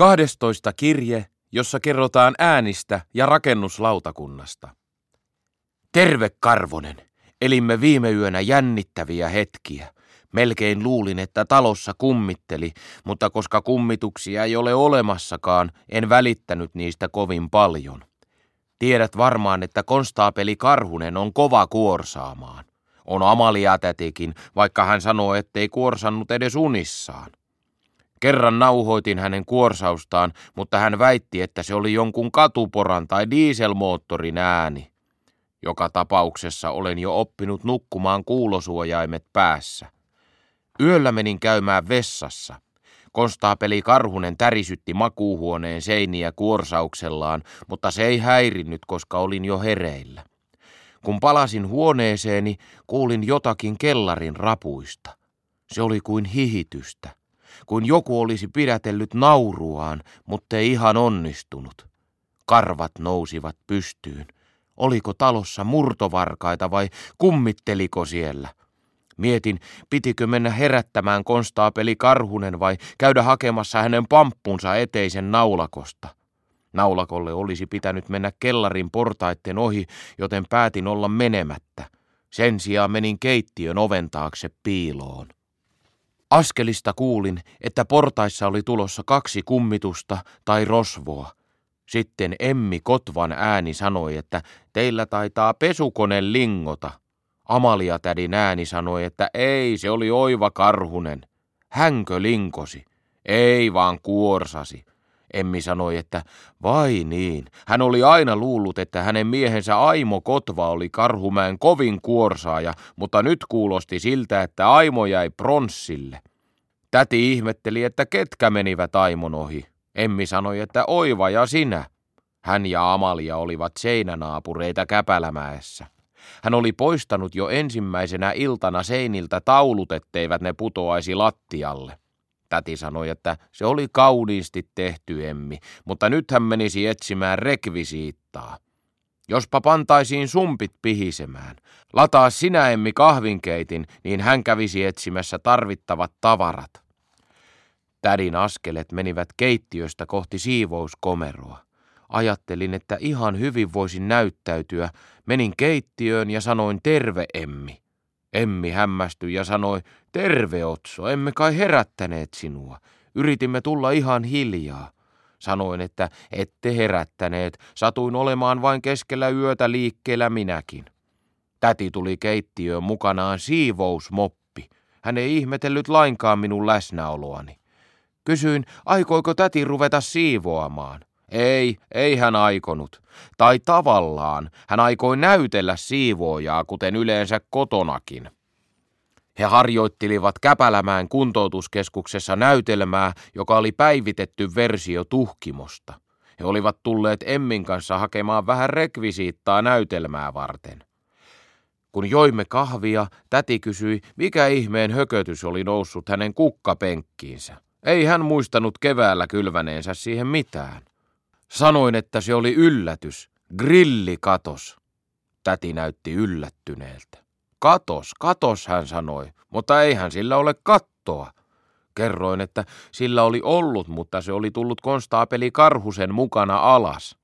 12 kirje, jossa kerrotaan äänistä ja rakennuslautakunnasta. Terve Karvonen! Elimme viime yönä jännittäviä hetkiä. Melkein luulin, että talossa kummitteli, mutta koska kummituksia ei ole olemassakaan, en välittänyt niistä kovin paljon. Tiedät varmaan, että konstaapeli Karhunen on kova kuorsaamaan. On Amalia tätikin, vaikka hän sanoo, ettei kuorsannut edes unissaan. Kerran nauhoitin hänen kuorsaustaan, mutta hän väitti, että se oli jonkun katuporan tai dieselmoottorin ääni. Joka tapauksessa olen jo oppinut nukkumaan kuulosuojaimet päässä. Yöllä menin käymään vessassa. Konstaapeli Karhunen tärisytti makuuhuoneen seiniä kuorsauksellaan, mutta se ei häirinnyt, koska olin jo hereillä. Kun palasin huoneeseeni, kuulin jotakin kellarin rapuista. Se oli kuin hihitystä kuin joku olisi pidätellyt nauruaan, mutta ei ihan onnistunut. Karvat nousivat pystyyn. Oliko talossa murtovarkaita vai kummitteliko siellä? Mietin, pitikö mennä herättämään konstaapeli Karhunen vai käydä hakemassa hänen pamppunsa eteisen naulakosta. Naulakolle olisi pitänyt mennä kellarin portaitten ohi, joten päätin olla menemättä. Sen sijaan menin keittiön oven taakse piiloon. Askelista kuulin, että portaissa oli tulossa kaksi kummitusta tai rosvoa. Sitten Emmi Kotvan ääni sanoi, että teillä taitaa pesukone lingota. Amalia tädin ääni sanoi, että ei, se oli oiva karhunen. Hänkö linkosi? Ei vaan kuorsasi. Emmi sanoi, että vai niin, hän oli aina luullut, että hänen miehensä Aimo Kotva oli Karhumäen kovin kuorsaaja, mutta nyt kuulosti siltä, että Aimo jäi pronssille. Täti ihmetteli, että ketkä menivät Aimon ohi. Emmi sanoi, että oiva ja sinä. Hän ja Amalia olivat seinänaapureita Käpälämäessä. Hän oli poistanut jo ensimmäisenä iltana seiniltä taulut, etteivät ne putoaisi lattialle. Täti sanoi, että se oli kauniisti tehty emmi, mutta nyt hän menisi etsimään rekvisiittaa. Jospa pantaisiin sumpit pihisemään. Lataa sinä emmi kahvinkeitin, niin hän kävisi etsimässä tarvittavat tavarat. Tädin askelet menivät keittiöstä kohti siivouskomeroa. Ajattelin, että ihan hyvin voisin näyttäytyä. Menin keittiöön ja sanoin terve Emmi. Emmi hämmästyi ja sanoi, terve Otso, emme kai herättäneet sinua. Yritimme tulla ihan hiljaa. Sanoin, että ette herättäneet, satuin olemaan vain keskellä yötä liikkeellä minäkin. Täti tuli keittiöön mukanaan siivousmoppi. Hän ei ihmetellyt lainkaan minun läsnäoloani. Kysyin, aikoiko täti ruveta siivoamaan. Ei, ei hän aikonut. Tai tavallaan hän aikoi näytellä siivoojaa, kuten yleensä kotonakin. He harjoittelivat Käpälämään kuntoutuskeskuksessa näytelmää, joka oli päivitetty versio tuhkimosta. He olivat tulleet Emmin kanssa hakemaan vähän rekvisiittaa näytelmää varten. Kun joimme kahvia, täti kysyi, mikä ihmeen hökötys oli noussut hänen kukkapenkkiinsä. Ei hän muistanut keväällä kylväneensä siihen mitään. Sanoin, että se oli yllätys. Grilli katos. Täti näytti yllättyneeltä. Katos, katos, hän sanoi, mutta eihän sillä ole kattoa. Kerroin, että sillä oli ollut, mutta se oli tullut konstaapeli Karhusen mukana alas.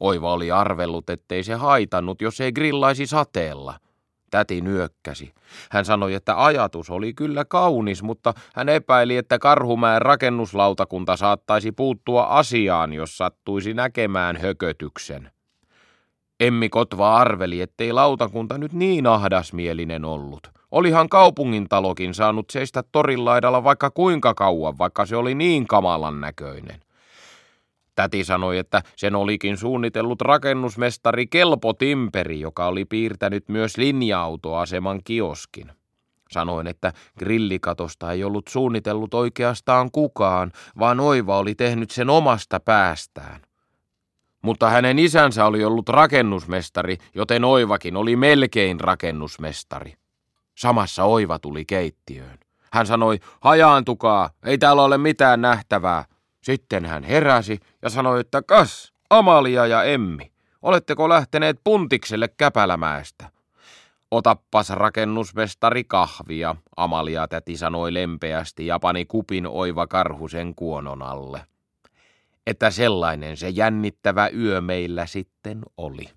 Oiva oli arvellut, ettei se haitannut, jos ei grillaisi sateella. Täti nyökkäsi. Hän sanoi, että ajatus oli kyllä kaunis, mutta hän epäili, että Karhumäen rakennuslautakunta saattaisi puuttua asiaan, jos sattuisi näkemään hökötyksen. Emmi Kotva arveli, ettei lautakunta nyt niin ahdasmielinen ollut. Olihan kaupungintalokin saanut seistä torillaidalla vaikka kuinka kauan, vaikka se oli niin kamalan näköinen. Täti sanoi, että sen olikin suunnitellut rakennusmestari Kelpo Timperi, joka oli piirtänyt myös linja-autoaseman kioskin. Sanoin, että grillikatosta ei ollut suunnitellut oikeastaan kukaan, vaan Oiva oli tehnyt sen omasta päästään. Mutta hänen isänsä oli ollut rakennusmestari, joten Oivakin oli melkein rakennusmestari. Samassa Oiva tuli keittiöön. Hän sanoi, hajaantukaa, ei täällä ole mitään nähtävää. Sitten hän heräsi ja sanoi, että kas, Amalia ja Emmi, oletteko lähteneet puntikselle Käpälämäestä? Otappas rakennusmestari kahvia, Amalia täti sanoi lempeästi ja pani kupin oiva karhusen kuonon alle. että sellainen se jännittävä yö meillä sitten oli.